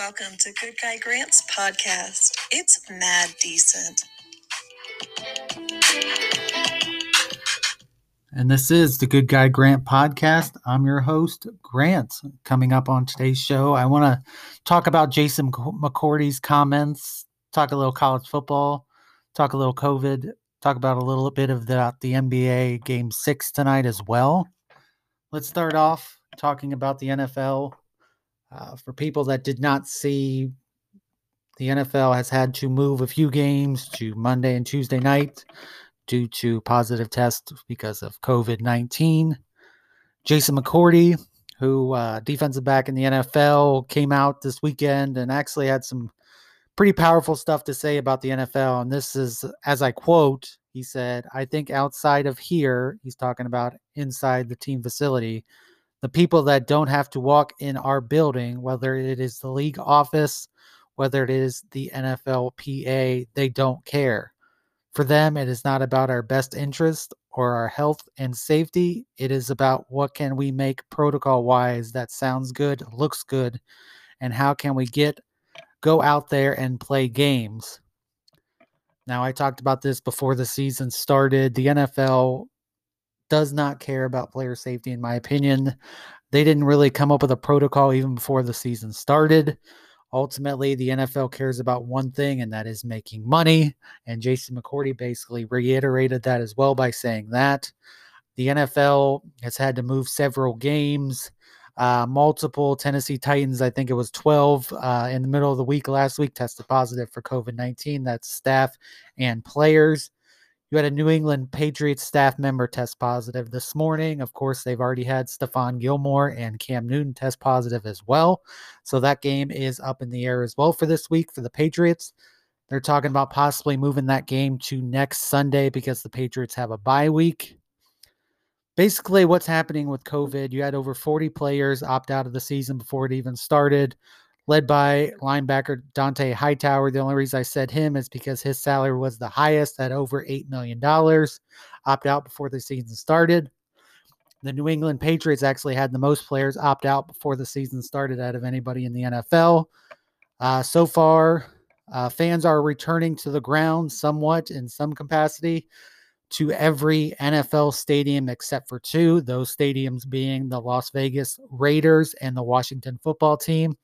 Welcome to Good Guy Grant's podcast. It's mad decent. And this is the Good Guy Grant podcast. I'm your host, Grant. Coming up on today's show, I want to talk about Jason McCourty's comments, talk a little college football, talk a little COVID, talk about a little bit of the, the NBA game six tonight as well. Let's start off talking about the NFL. Uh, for people that did not see, the NFL has had to move a few games to Monday and Tuesday night due to positive tests because of COVID 19. Jason McCourty, who uh, defensive back in the NFL, came out this weekend and actually had some pretty powerful stuff to say about the NFL. And this is, as I quote, he said, I think outside of here, he's talking about inside the team facility, the people that don't have to walk in our building, whether it is the league office, whether it is the NFLPA, they don't care. For them, it is not about our best interest or our health and safety. It is about what can we make protocol wise that sounds good, looks good, and how can we get go out there and play games. Now, I talked about this before the season started. The NFL does not care about player safety, in my opinion. They didn't really come up with a protocol even before the season started. Ultimately, the NFL cares about one thing, and that is making money. And Jason McCourty basically reiterated that as well by saying that the NFL has had to move several games. Uh, multiple Tennessee Titans, I think it was 12 uh, in the middle of the week last week, tested positive for COVID 19. That's staff and players. You had a New England Patriots staff member test positive this morning. Of course, they've already had Stephon Gilmore and Cam Newton test positive as well. So that game is up in the air as well for this week for the Patriots. They're talking about possibly moving that game to next Sunday because the Patriots have a bye week. Basically, what's happening with COVID, you had over 40 players opt out of the season before it even started led by linebacker Dont'a Hightower. The only reason I said him is because his salary was the highest at over $8 million. Opt out before the season started. The New England Patriots actually had the most players opt out before the season started out of anybody in the NFL. Uh, so far, uh, fans are returning to the ground somewhat in some capacity to every NFL stadium except for two, those stadiums being the Las Vegas Raiders and the Washington football team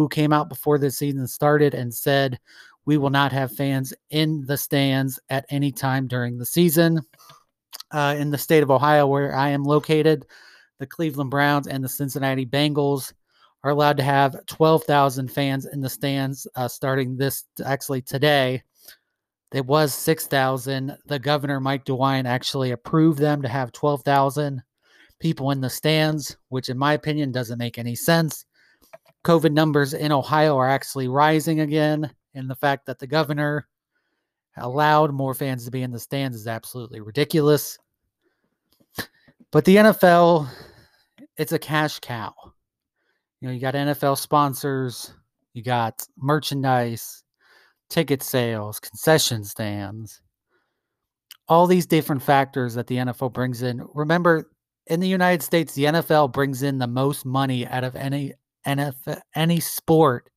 who came out before the season started and said, We will not have fans in the stands at any time during the season. Uh, in the state of Ohio, where I am located, the Cleveland Browns and the Cincinnati Bengals are allowed to have 12,000 fans in the stands uh, starting this actually today. It was 6,000. The governor, Mike DeWine, actually approved them to have 12,000 people in the stands, which, in my opinion, doesn't make any sense. COVID numbers in Ohio are actually rising again. And the fact that the governor allowed more fans to be in the stands is absolutely ridiculous. But the NFL, it's a cash cow. You know, you got NFL sponsors, you got merchandise, ticket sales, concession stands, all these different factors that the NFL brings in. Remember, in the United States, the NFL brings in the most money out of any NFL, any sport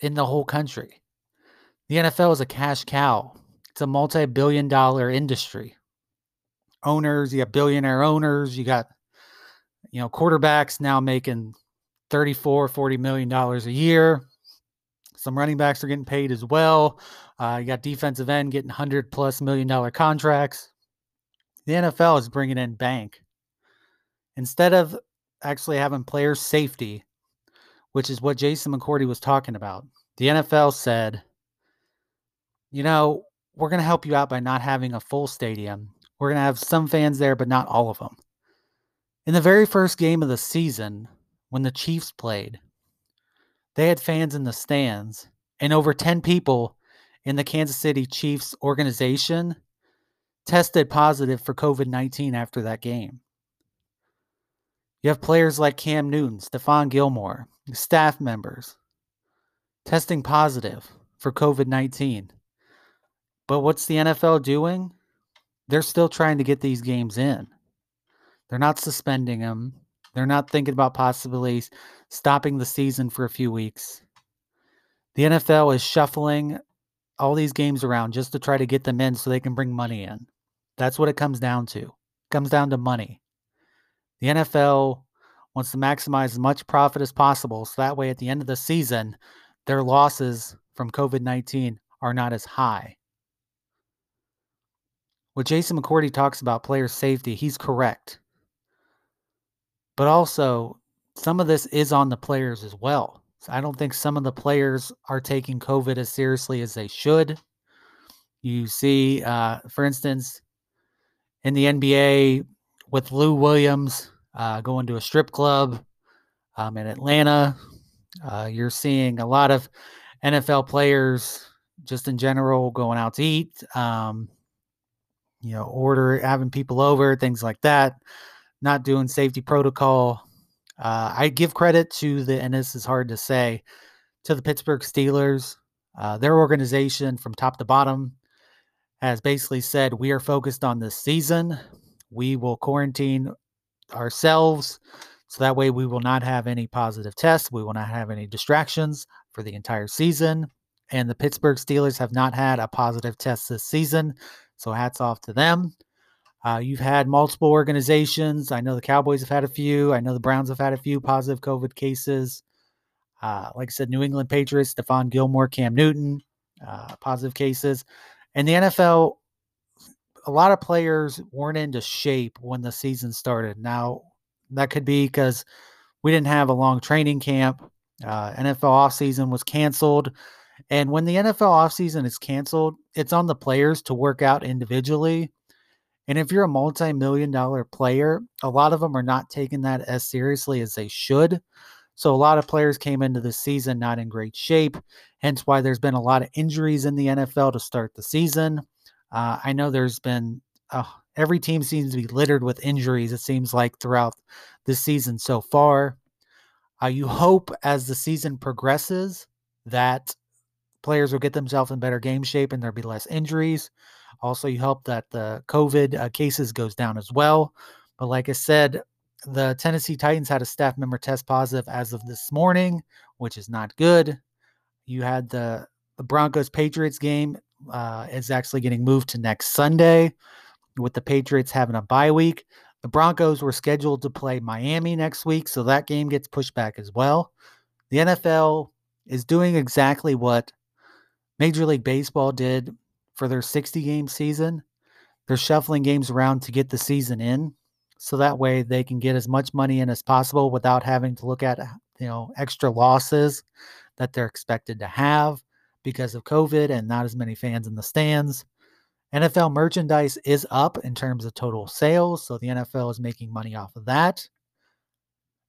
in the whole country. The NFL is a cash cow. It's a multi-billion dollar industry. Owners, you got billionaire owners, you got you know quarterbacks now making 34 40 million dollars a year. Some running backs are getting paid as well. Uh, you got defensive end getting 100 plus million dollar contracts. The NFL is bringing in bank. Instead of actually having player safety, which is what Jason McCourty was talking about. The NFL said, you know, we're going to help you out by not having a full stadium. We're going to have some fans there, but not all of them. In the very first game of the season, when the Chiefs played, they had fans in the stands, and over 10 people in the Kansas City Chiefs organization tested positive for COVID 19 after that game. You have players like Cam Newton, Stephon Gilmore, staff members testing positive for COVID 19. But what's the NFL doing? They're still trying to get these games in. They're not suspending them. They're not thinking about possibly stopping the season for a few weeks. The NFL is shuffling all these games around just to try to get them in so they can bring money in. That's what it comes down to. It comes down to money. The NFL wants to maximize as much profit as possible so that way at the end of the season, their losses from COVID 19 are not as high. What Jason McCourty talks about player safety, he's correct. But also, some of this is on the players as well. So I don't think some of the players are taking COVID as seriously as they should. You see, uh, for instance, in the NBA with Lou Williams uh, going to a strip club um, in Atlanta, uh, you're seeing a lot of NFL players just in general going out to eat, um, you know, order, having people over, things like that, not doing safety protocol. Uh, I give credit to the, and this is hard to say, to the Pittsburgh Steelers. Uh, their organization from top to bottom has basically said, We are focused on this season. We will quarantine ourselves so that way we will not have any positive tests. We will not have any distractions for the entire season. And the Pittsburgh Steelers have not had a positive test this season. So hats off to them. Uh, you've had multiple organizations. I know the Cowboys have had a few. I know the Browns have had a few positive COVID cases. Uh, like I said, New England Patriots, Stephon Gilmore, Cam Newton, uh, positive cases. And the NFL, a lot of players weren't into shape when the season started. Now, that could be because we didn't have a long training camp. Uh, NFL offseason was canceled. And when the NFL offseason is canceled, it's on the players to work out individually. And if you're a multi million dollar player, a lot of them are not taking that as seriously as they should. So a lot of players came into the season not in great shape, hence why there's been a lot of injuries in the NFL to start the season. Uh, I know there's been uh, every team seems to be littered with injuries, it seems like throughout this season so far. Uh, you hope as the season progresses that players will get themselves in better game shape and there'll be less injuries. Also, you hope that the COVID uh, cases goes down as well. But like I said, the Tennessee Titans had a staff member test positive as of this morning, which is not good. You had the, the Broncos Patriots game uh, is actually getting moved to next Sunday with the Patriots having a bye week. The Broncos were scheduled to play Miami next week, so that game gets pushed back as well. The NFL is doing exactly what Major League Baseball did for their 60 game season. They're shuffling games around to get the season in so that way they can get as much money in as possible without having to look at you know extra losses that they're expected to have because of COVID and not as many fans in the stands. NFL merchandise is up in terms of total sales, so the NFL is making money off of that.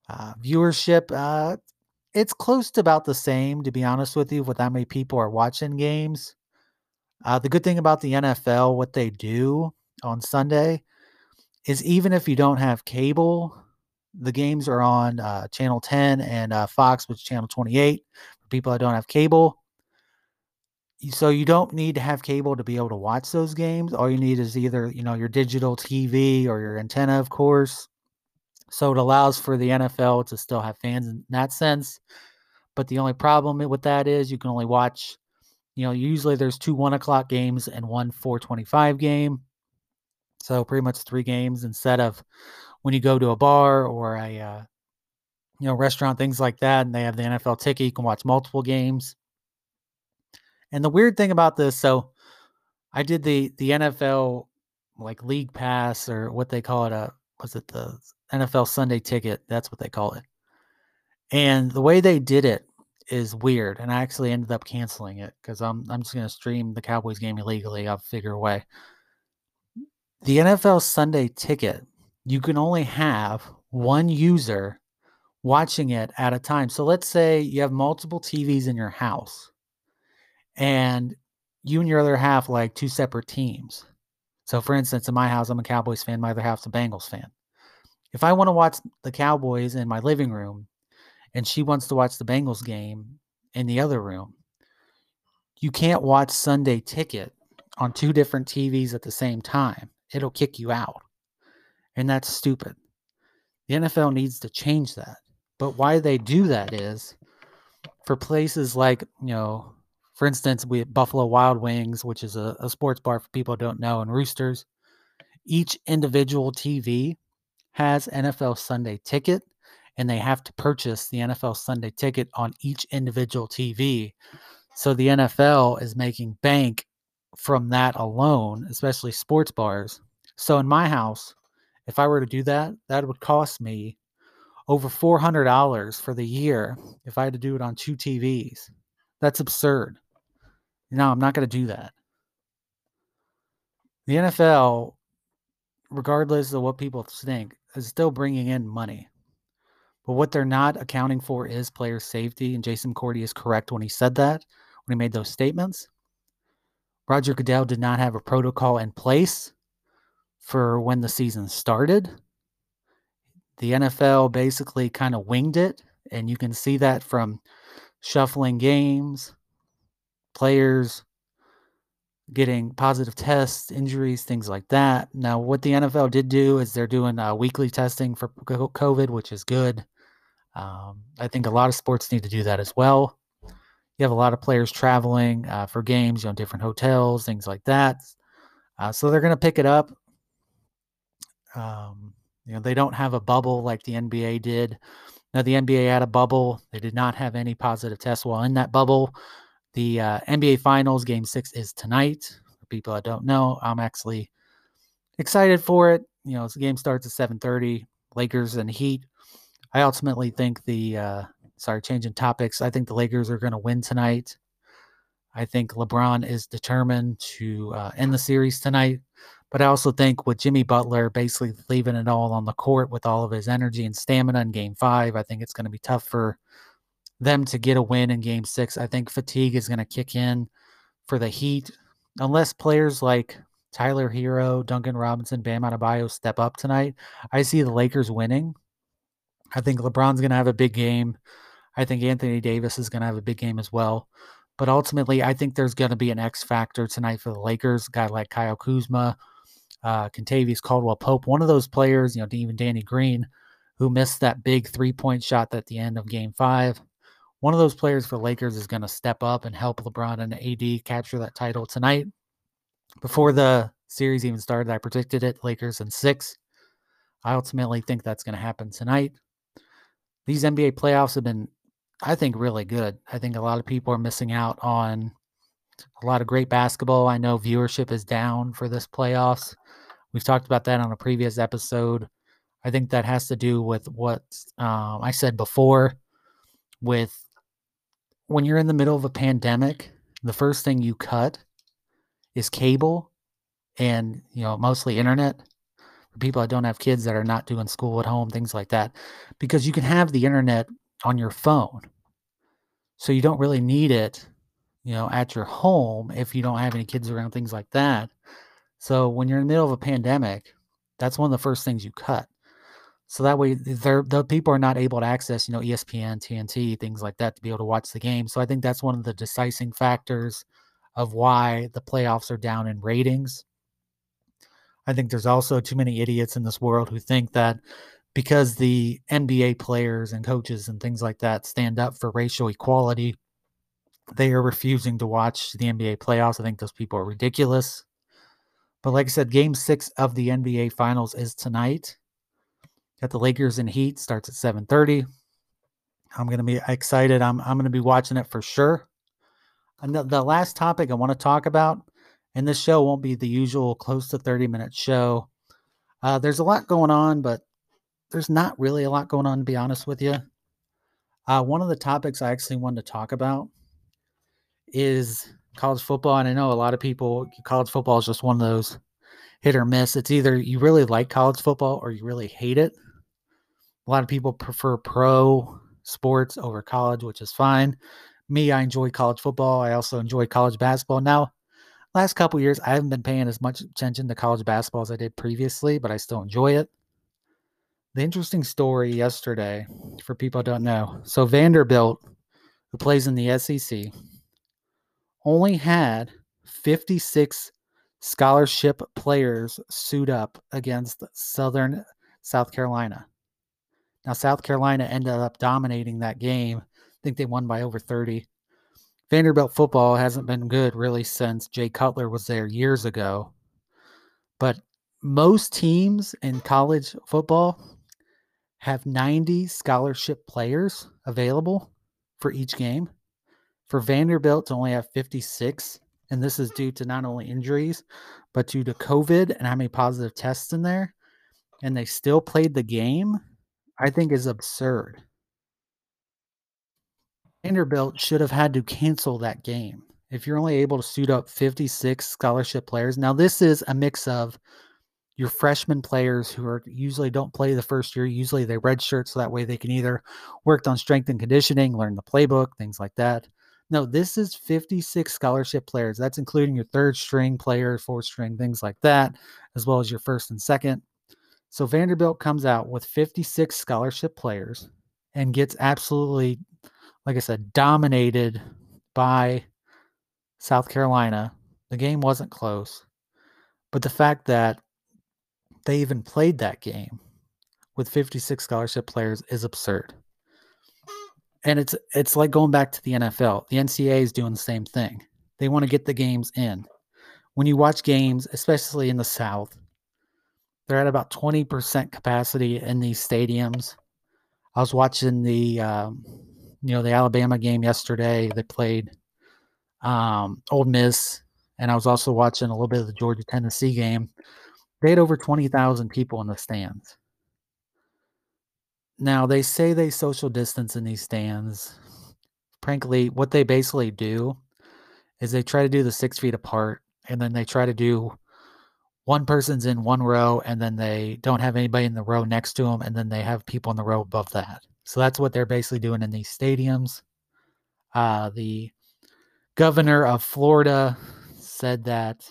Uh, viewership, uh, it's close to about the same, to be honest with you, with how many people are watching games. Uh, the good thing about the NFL, what they do on Sunday, is even if you don't have cable, the games are on uh, Channel 10 and uh, Fox, which is Channel 28 for people that don't have cable so you don't need to have cable to be able to watch those games. All you need is either, you know, your digital TV or your antenna, of course. So it allows for the NFL to still have fans in that sense. But the only problem with that is you can only watch, you know, usually there's two one o'clock games and one 425 game. So pretty much three games instead of when you go to a bar or a, uh, you know, restaurant, things like that, and they have the NFL ticket, you can watch multiple games. And the weird thing about this, so I did the the NFL like league pass or what they call it a uh, was it the NFL Sunday ticket? That's what they call it. And the way they did it is weird. And I actually ended up canceling it because I'm I'm just gonna stream the Cowboys game illegally. I'll figure a way. The NFL Sunday ticket, you can only have one user watching it at a time. So let's say you have multiple TVs in your house and you and your other half like two separate teams. So, for instance, in my house, I'm a Cowboys fan. My other half's a Bengals fan. If I want to watch the Cowboys in my living room, and she wants to watch the Bengals game in the other room, you can't watch Sunday Ticket on two different TVs at the same time. It'll kick you out, and that's stupid. The NFL needs to change that. But why they do that is for places like, you know, for instance, we have Buffalo Wild Wings, which is a, a sports bar for people who don't know, and Roosters, each individual TV has NFL Sunday ticket and they have to purchase the NFL Sunday ticket on each individual TV. So the NFL is making bank from that alone, especially sports bars. So in my house, if I were to do that, that would cost me over $400 for the year if I had to do it on two TVs. That's absurd. No, I'm not going to do that. The NFL, regardless of what people think, is still bringing in money. But what they're not accounting for is player safety. And Jason Cordy is correct when he said that, when he made those statements. Roger Goodell did not have a protocol in place for when the season started. The NFL basically kind of winged it, and you can see that from shuffling games, players getting positive tests, injuries, things like that. Now, what the NFL did do is they're doing uh, weekly testing for COVID, which is good. Um, I think a lot of sports need to do that as well. You have a lot of players traveling uh, for games, you know, different hotels, things like that. Uh, so they're going to pick it up. Um, you know, they don't have a bubble like the NBA did. Now, the NBA had a bubble. They did not have any positive tests while in that bubble. The uh, NBA Finals Game Six is tonight. For people that don't know, I'm actually excited for it. You know, the game starts at 7:30. Lakers and Heat. I ultimately think the uh, sorry, changing topics. I think the Lakers are going to win tonight. I think LeBron is determined to uh, end the series tonight. But I also think with Jimmy Butler basically leaving it all on the court with all of his energy and stamina in game five, I think it's going to be tough for them to get a win in game six. I think fatigue is going to kick in for the Heat unless players like Tyler Herro, Duncan Robinson, Bam Adebayo step up tonight. I see the Lakers winning. I think LeBron's going to have a big game. I think Anthony Davis is going to have a big game as well. But ultimately, I think there's going to be an X factor tonight for the Lakers. A guy like Kyle Kuzma, uh, Kentavious Caldwell Pope, one of those players, you know, even Danny Green, who missed that big three point shot at the end of game five. One of those players for Lakers is going to step up and help LeBron and AD capture that title tonight. Before the series even started, I predicted it Lakers in six. I ultimately think that's going to happen tonight. These NBA playoffs have been, I think, really good. I think a lot of people are missing out on a lot of great basketball. I know viewership is down for this playoffs. We've talked about that on a previous episode. I think that has to do with what um, I said before with when you're in the middle of a pandemic, the first thing you cut is cable and, you know, mostly internet for people that don't have kids that are not doing school at home, things like that, because you can have the internet on your phone. So you don't really need it, you know, at your home if you don't have any kids around, things like that. So when you're in the middle of a pandemic, that's one of the first things you cut. So that way, the people are not able to access, you know, ESPN, TNT, things like that to be able to watch the game. So I think that's one of the deciding factors of why the playoffs are down in ratings. I think there's also too many idiots in this world who think that because the NBA players and coaches and things like that stand up for racial equality, they are refusing to watch the NBA playoffs. I think those people are ridiculous. But like I said, game six of the NBA finals is tonight. Got the Lakers and Heat starts at 7:30. I'm gonna be excited. I'm I'm gonna be watching it for sure. And the, the last topic I want to talk about, and this show won't be the usual close to 30 minute show. Uh, there's a lot going on, but there's not really a lot going on to be honest with you. Uh, one of the topics I actually wanted to talk about is college football, and I know a lot of people college football is just one of those hit or miss. It's either you really like college football or you really hate it. A lot of people prefer pro sports over college, which is fine. Me, I enjoy college football. I also enjoy college basketball. Now, last couple years, I haven't been paying as much attention to college basketball as I did previously, but I still enjoy it. The interesting story yesterday, for people don't know, so Vanderbilt, who plays in the SEC, only had 56 scholarship players suit up against Southern South Carolina. Now, South Carolina ended up dominating that game. I think they won by over 30. Vanderbilt football hasn't been good really since Jay Cutler was there years ago. But most teams in college football have 90 scholarship players available for each game. For Vanderbilt to only have 56, and this is due to not only injuries, but due to COVID and how many positive tests in there, and they still played the game, I think is absurd. Vanderbilt should have had to cancel that game. If you're only able to suit up 56 scholarship players, now this is a mix of your freshman players who are usually don't play the first year. Usually they redshirt so that way they can either work on strength and conditioning, learn the playbook, things like that. No, this is 56 scholarship players. That's including your third string players, fourth string, things like that, as well as your first and second. So Vanderbilt comes out with 56 scholarship players and gets absolutely, like I said, dominated by South Carolina. The game wasn't close. But the fact that they even played that game with 56 scholarship players is absurd. And it's it's like going back to the NFL. The NCAA is doing the same thing. They want to get the games in. When you watch games, especially in the South, they're at about 20% capacity in these stadiums. I was watching the um, you know the Alabama game yesterday. They played um, Ole Miss, and I was also watching a little bit of the Georgia Tennessee game. They had over 20,000 people in the stands. Now, they say they social distance in these stands. Frankly, what they basically do is they try to do the six feet apart, and then they try to do one person's in one row, and then they don't have anybody in the row next to them, and then they have people in the row above that. So that's what they're basically doing in these stadiums. Uh, the governor of Florida said that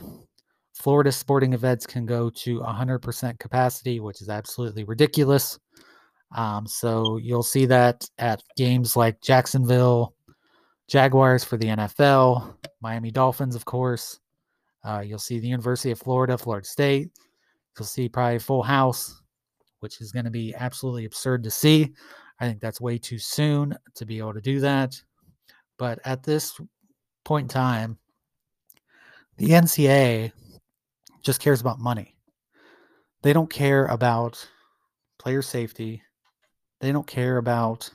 Florida sporting events can go to 100% capacity, which is absolutely ridiculous. Um, so you'll see that at games like Jacksonville Jaguars for the NFL, Miami Dolphins, of course. Uh, you'll see the University of Florida, Florida State. You'll see probably full house, which is going to be absolutely absurd to see. I think that's way too soon to be able to do that. But at this point in time, the NCAA just cares about money. They don't care about player safety. They don't care about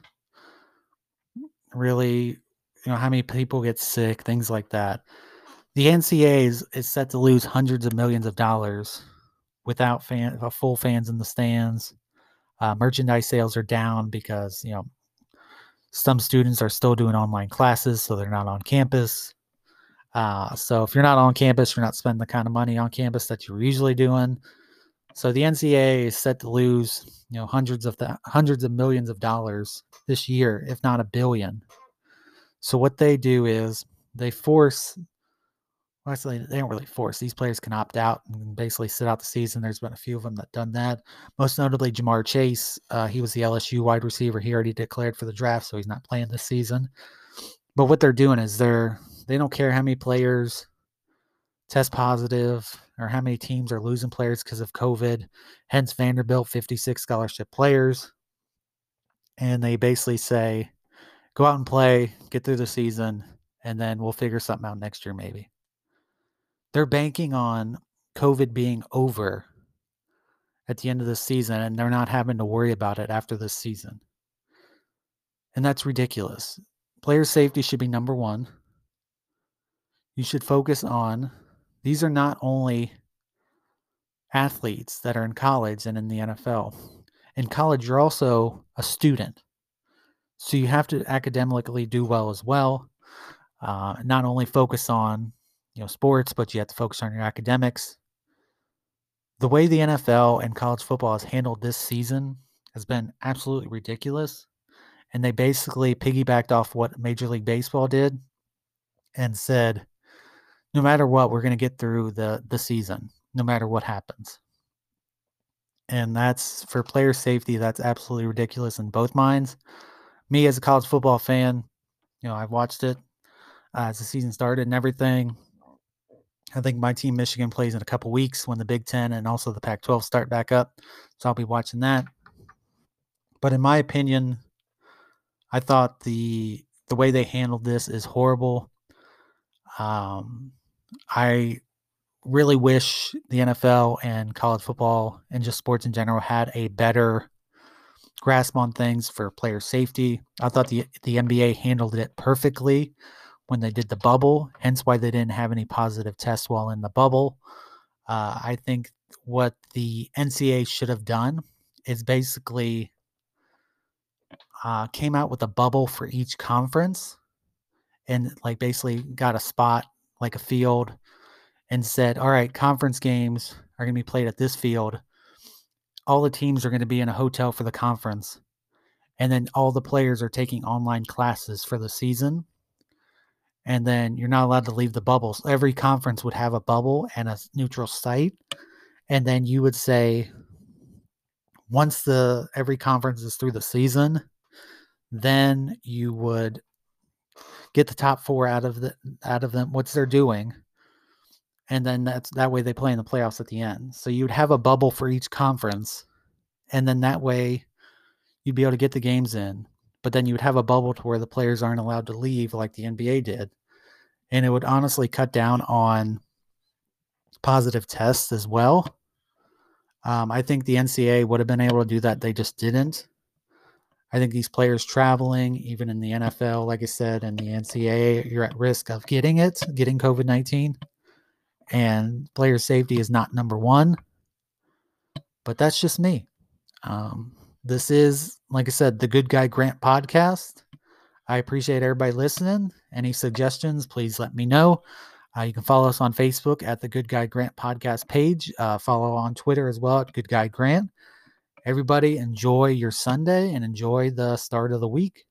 really, you know, how many people get sick, things like that. The NCAA is, is set to lose hundreds of millions of dollars without fan, uh, full fans in the stands. Uh, merchandise sales are down because you know some students are still doing online classes, so they're not on campus. Uh, so if you're not on campus, you're not spending the kind of money on campus that you're usually doing. So the NCAA is set to lose, you know, hundreds of th- hundreds of millions of dollars this year, if not a billion. So what they do is they force. Well, actually, they don't really force. These players can opt out and basically sit out the season. There's been a few of them that done that. Most notably, Ja'Marr Chase. Uh, he was the LSU wide receiver. He already declared for the draft, so he's not playing this season. But what they're doing is they're they don't care how many players test positive or how many teams are losing players because of COVID. Hence, Vanderbilt 56 scholarship players. And they basically say, go out and play, get through the season, and then we'll figure something out next year, maybe. They're banking on COVID being over at the end of the season, and they're not having to worry about it after this season. And that's ridiculous. Player safety should be number one you should focus on these are not only athletes that are in college and in the NFL. In college, you're also a student. So you have to academically do well as well. Uh, not only focus on you know sports, but you have to focus on your academics. The way the NFL and college football has handled this season has been absolutely ridiculous. And they basically piggybacked off what Major League Baseball did and said, no matter what, we're going to get through the the season, no matter what happens. And that's for player safety. That's absolutely ridiculous in both minds. Me as a college football fan, you know, I've watched it uh, as the season started and everything. I think my team, Michigan, plays in a couple weeks when the Big Ten and also the Pac 12 start back up. So I'll be watching that. But in my opinion, I thought the the way they handled this is horrible. Um, I really wish the NFL and college football and just sports in general had a better grasp on things for player safety. I thought the the NBA handled it perfectly when they did the bubble, hence why they didn't have any positive tests while in the bubble. Uh, I think what the NCA should have done is basically uh, came out with a bubble for each conference and like basically got a spot like a field and said, all right, conference games are going to be played at this field. All the teams are going to be in a hotel for the conference. And then all the players are taking online classes for the season. And then you're not allowed to leave the bubbles. Every conference would have a bubble and a neutral site. And then you would say, once the every conference is through the season, then you would get the top four out of the out of them what's they're doing and then that's that way they play in the playoffs at the end. So you'd have a bubble for each conference and then that way you'd be able to get the games in but then you would have a bubble to where the players aren't allowed to leave like the nba did and it would honestly cut down on positive tests as well. Um, i think the ncaa would have been able to do that they just didn't I think these players traveling, even in the NFL, like I said, and the NCAA, you're at risk of getting it, getting COVID 19. And player safety is not number one. But that's just me. Um, this is, like I said, the Good Guy Grant podcast. I appreciate everybody listening. Any suggestions, please let me know. Uh, you can follow us on Facebook at the Good Guy Grant podcast page. Uh, follow on Twitter as well at Good Guy Grant everybody enjoy your Sunday and enjoy the start of the week.